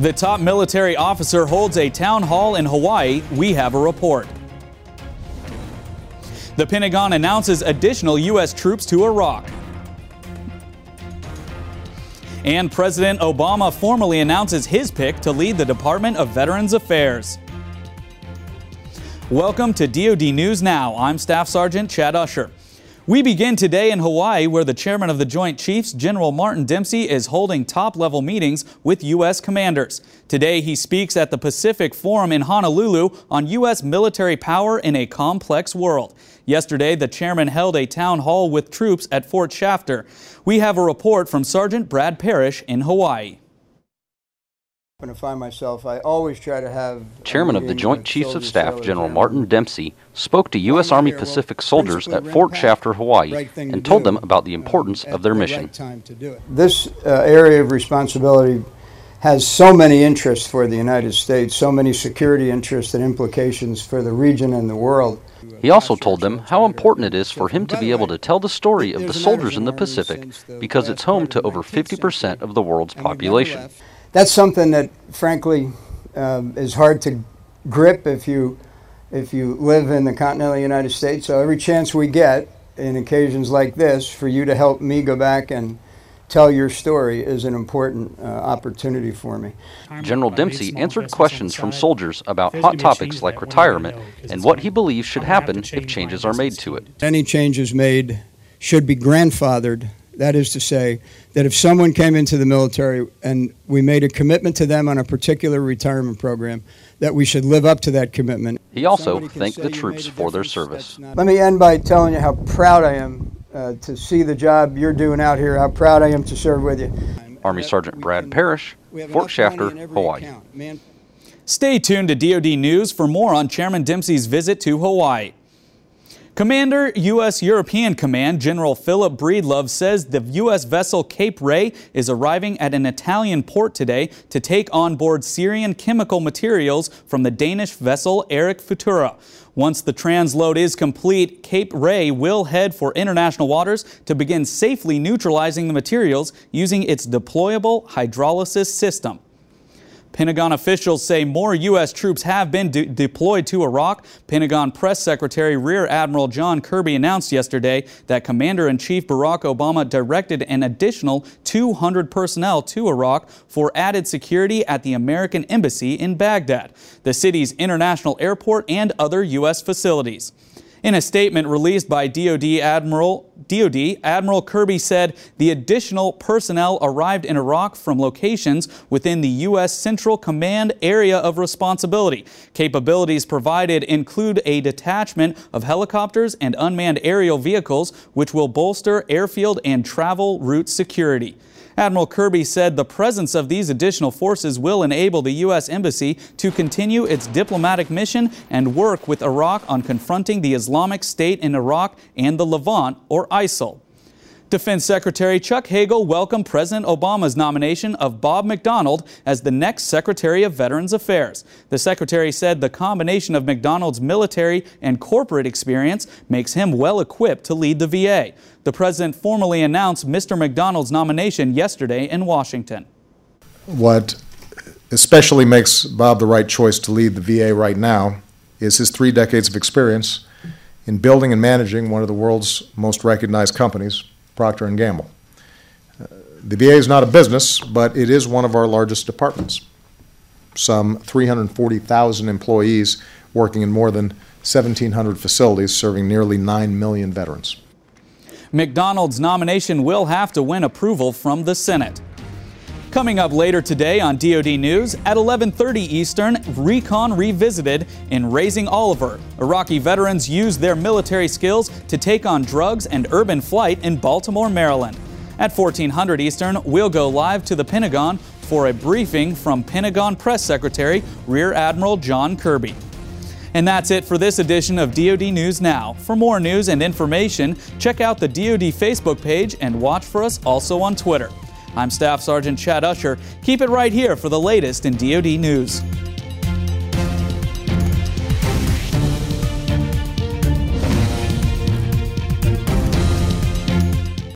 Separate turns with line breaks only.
The top military officer holds a town hall in Hawaii. We have a report. The Pentagon announces additional U.S. troops to Iraq. And President Obama formally announces his pick to lead the Department of Veterans Affairs. Welcome to DoD News Now. I'm Staff Sergeant Chad Usher. We begin today in Hawaii, where the chairman of the Joint Chiefs, General Martin Dempsey, is holding top level meetings with U.S. commanders. Today, he speaks at the Pacific Forum in Honolulu on U.S. military power in a complex world. Yesterday, the chairman held a town hall with troops at Fort Shafter. We have a report from Sergeant Brad Parrish in Hawaii.
When I find myself, I always try to have.
Chairman of the Joint Chiefs of Staff, General Martin Dempsey, spoke to U.S. Army Pacific soldiers at Fort Shafter, Hawaii, and told them about the importance of their mission.
This uh, area of responsibility has so many interests for the United States, so many security interests and implications for the region and the world.
He also told them how important it is for him to be able to tell the story of the soldiers in the Pacific because it's home to over 50% of the world's population
that's something that, frankly, um, is hard to grip if you if you live in the continental United States. So every chance we get in occasions like this for you to help me go back and tell your story is an important uh, opportunity for me.
General Dempsey answered questions from soldiers about hot topics like retirement and what he believes should happen if changes are made to it.
Any changes made should be grandfathered that is to say, that if someone came into the military and we made a commitment to them on a particular retirement program, that we should live up to that commitment.
He also thanked the troops for their service.
Let me end by telling you how proud I am uh, to see the job you're doing out here, how proud I am to serve with you.
Army Sergeant Brad Parrish, Fort Shafter, Hawaii.
Stay tuned to DoD News for more on Chairman Dempsey's visit to Hawaii. Commander, U.S. European Command General Philip Breedlove says the U.S. vessel Cape Ray is arriving at an Italian port today to take on board Syrian chemical materials from the Danish vessel Ark Futura. Once the transload is complete, Cape Ray will head for international waters to begin safely neutralizing the materials using its deployable hydrolysis system. Pentagon officials say more U.S. troops have been de deployed to Iraq. Pentagon Press Secretary Rear Admiral John Kirby announced yesterday that Commander in Chief Barack Obama directed an additional 200 personnel to Iraq for added security at the American Embassy in Baghdad, the city's international airport, and other U.S. facilities. In a statement released by DoD Admiral DoD, Admiral Kirby said the additional personnel arrived in Iraq from locations within the U.S. Central Command area of responsibility. Capabilities provided include a detachment of helicopters and unmanned aerial vehicles, which will bolster airfield and travel route security. Admiral Kirby said the presence of these additional forces will enable the U.S. Embassy to continue its diplomatic mission and work with Iraq on confronting the Islamic State in Iraq and the Levant, or ISIL. Defense Secretary Chuck Hagel welcomed President Obama's nomination of Bob McDonald as the next Secretary of Veterans Affairs. The Secretary said the combination of McDonald's military and corporate experience makes him well equipped to lead the VA. The President formally announced Mr. McDonald's nomination yesterday in Washington.
What especially makes Bob the right choice to lead the VA right now is his three decades of experience in building and managing one of the world's most recognized companies, Procter & Gamble. Uh, the VA is not a business, but it is one of our largest departments. Some 340,000 employees working in more than 1,700 facilities serving nearly 9 million veterans.
McDonald's nomination will have to win approval from the Senate. Coming up later today on DoD News at 11:30 Eastern, Recon Revisited in Raising Oliver. Iraqi veterans use their military skills to take on drugs and urban flight in Baltimore, Maryland. At 1400 Eastern, we'll go live to the Pentagon for a briefing from Pentagon Press Secretary Rear Admiral John Kirby. And that's it for this edition of DoD News Now. For more news and information, check out the DoD Facebook page and watch for us also on Twitter. I'm Staff Sergeant Chad Usher. Keep it right here for the latest in DoD news.